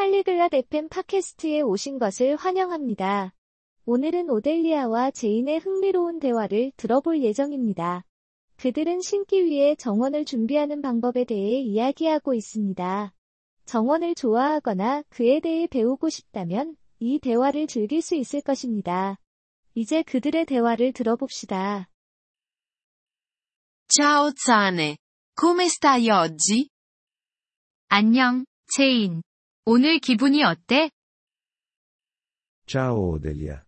팔리글랏 FM 팟캐스트에 오신 것을 환영합니다. 오늘은 오델리아와 제인의 흥미로운 대화를 들어볼 예정입니다. 그들은 신기 위해 정원을 준비하는 방법에 대해 이야기하고 있습니다. 정원을 좋아하거나 그에 대해 배우고 싶다면 이 대화를 즐길 수 있을 것입니다. 이제 그들의 대화를 들어봅시다. Ciao Zane. Come stai oggi? 안녕, 제인. 오늘 기분이 어때? Ciao Odelia.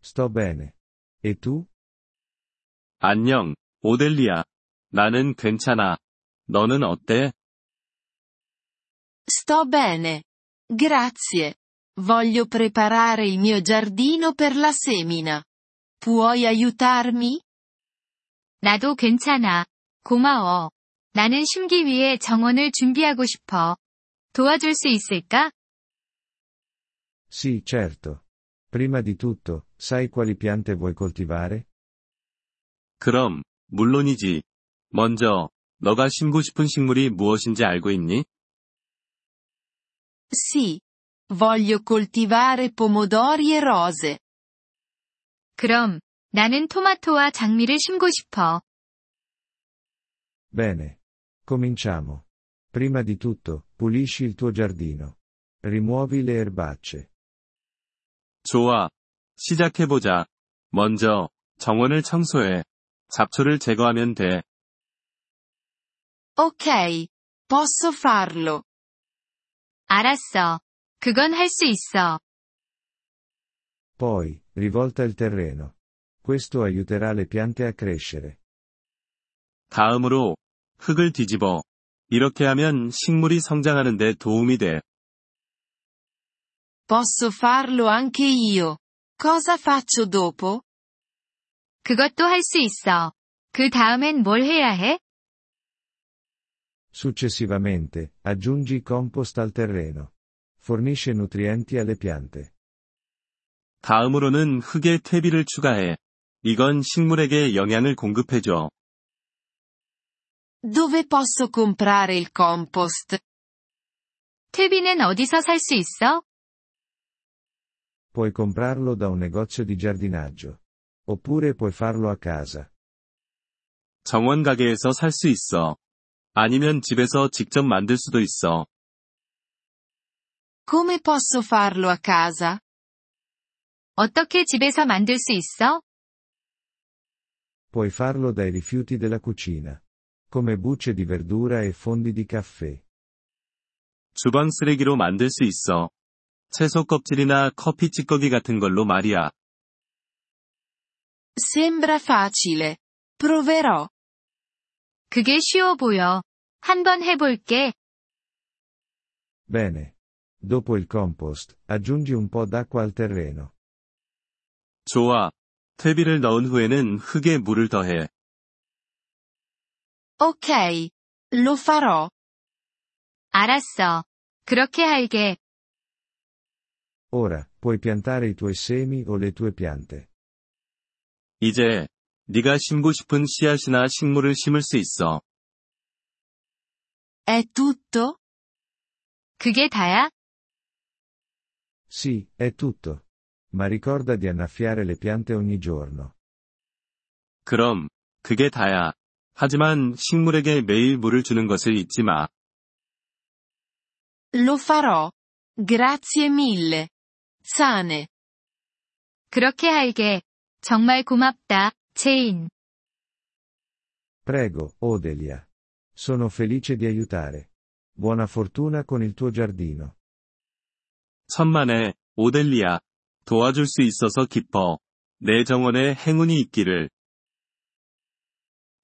Sto bene. E tu? 안녕, 오델리아. 나는 괜찮아. 너는 어때? Sto bene. Grazie. Voglio preparare il mio giardino per la semina. Puoi aiutarmi? 나도 괜찮아. 고마워. 나는 심기 위해 정원을 준비하고 싶어. 도와줄 수 있을까? Sì, certo. Prima di tutto, sai quali piante vuoi coltivare? 그럼, 물론이지. 먼저, 너가 심고 싶은 식물이 무엇인지 알고 있니? Sì. Voglio coltivare pomodori e rose. 그럼, 나는 토마토와 장미를 심고 싶어. Bene. Cominciamo. Prima di tutto, pulisci il tuo giardino. Rimuovi le erbacce. 좋아. 시작해보자. 먼저, 정원을 청소해. 잡초를 제거하면 돼. Ok. Posso farlo. 알았어. 그건 할 수 있어. Poi, rivolta il terreno. Questo aiuterà le piante a crescere. 다음으로, 흙을 뒤집어. 이렇게 하면 식물이 성장하는 데 도움이 돼. Posso farlo anche io. Cosa faccio dopo? 그것도 할 수 있어. 그 다음엔 뭘 해야 해? Successivamente, aggiungi compost al terreno. Fornisce nutrienti alle piante. 다음으로는 흙에 퇴비를 추가해. 이건 식물에게 영양을 공급해줘. Dove posso comprare il compost? 퇴비는 어디서 살 수 있어? Puoi comprarlo da un negozio di giardinaggio. Oppure puoi farlo a casa. 정원 가게에서 살 수 있어. 아니면 집에서 직접 만들 수도 있어. Come posso farlo a casa? 어떻게 집에서 만들 수 있어? Puoi farlo dai rifiuti della cucina. Come bucce di verdura e fondi di caffè. 주방 쓰레기로 만들 수 있어. 채소 껍질이나 커피 찌꺼기 같은 걸로 말이야. Sembra facile. Proverò. 그게 쉬워 보여. 한번 해볼게. Bene. Dopo il compost, aggiungi un po' d'acqua al terreno. 좋아. 퇴비를 넣은 후에는 흙에 물을 더해. Ok. Lo farò. 알았어. 그렇게 할게. Ora, puoi piantare i tuoi semi o le tue piante. 이제, 네가 심고 싶은 씨앗이나 식물을 심을 수 있어. È tutto? 그게 다야? Sì, è tutto. Ma ricorda di annaffiare le piante ogni giorno. 그럼, 그게 다야. 하지만 식물에게 매일 물을 주는 것을 잊지 마. Lo farò. Grazie mille. Sane. 그렇게 할게. 정말 고맙다, 제인. Prego, Odelia. Sono felice di aiutare. Buona fortuna con il tuo giardino. 천만에, 오델리아. 도와줄 수 있어서 기뻐. 내 정원에 행운이 있기를.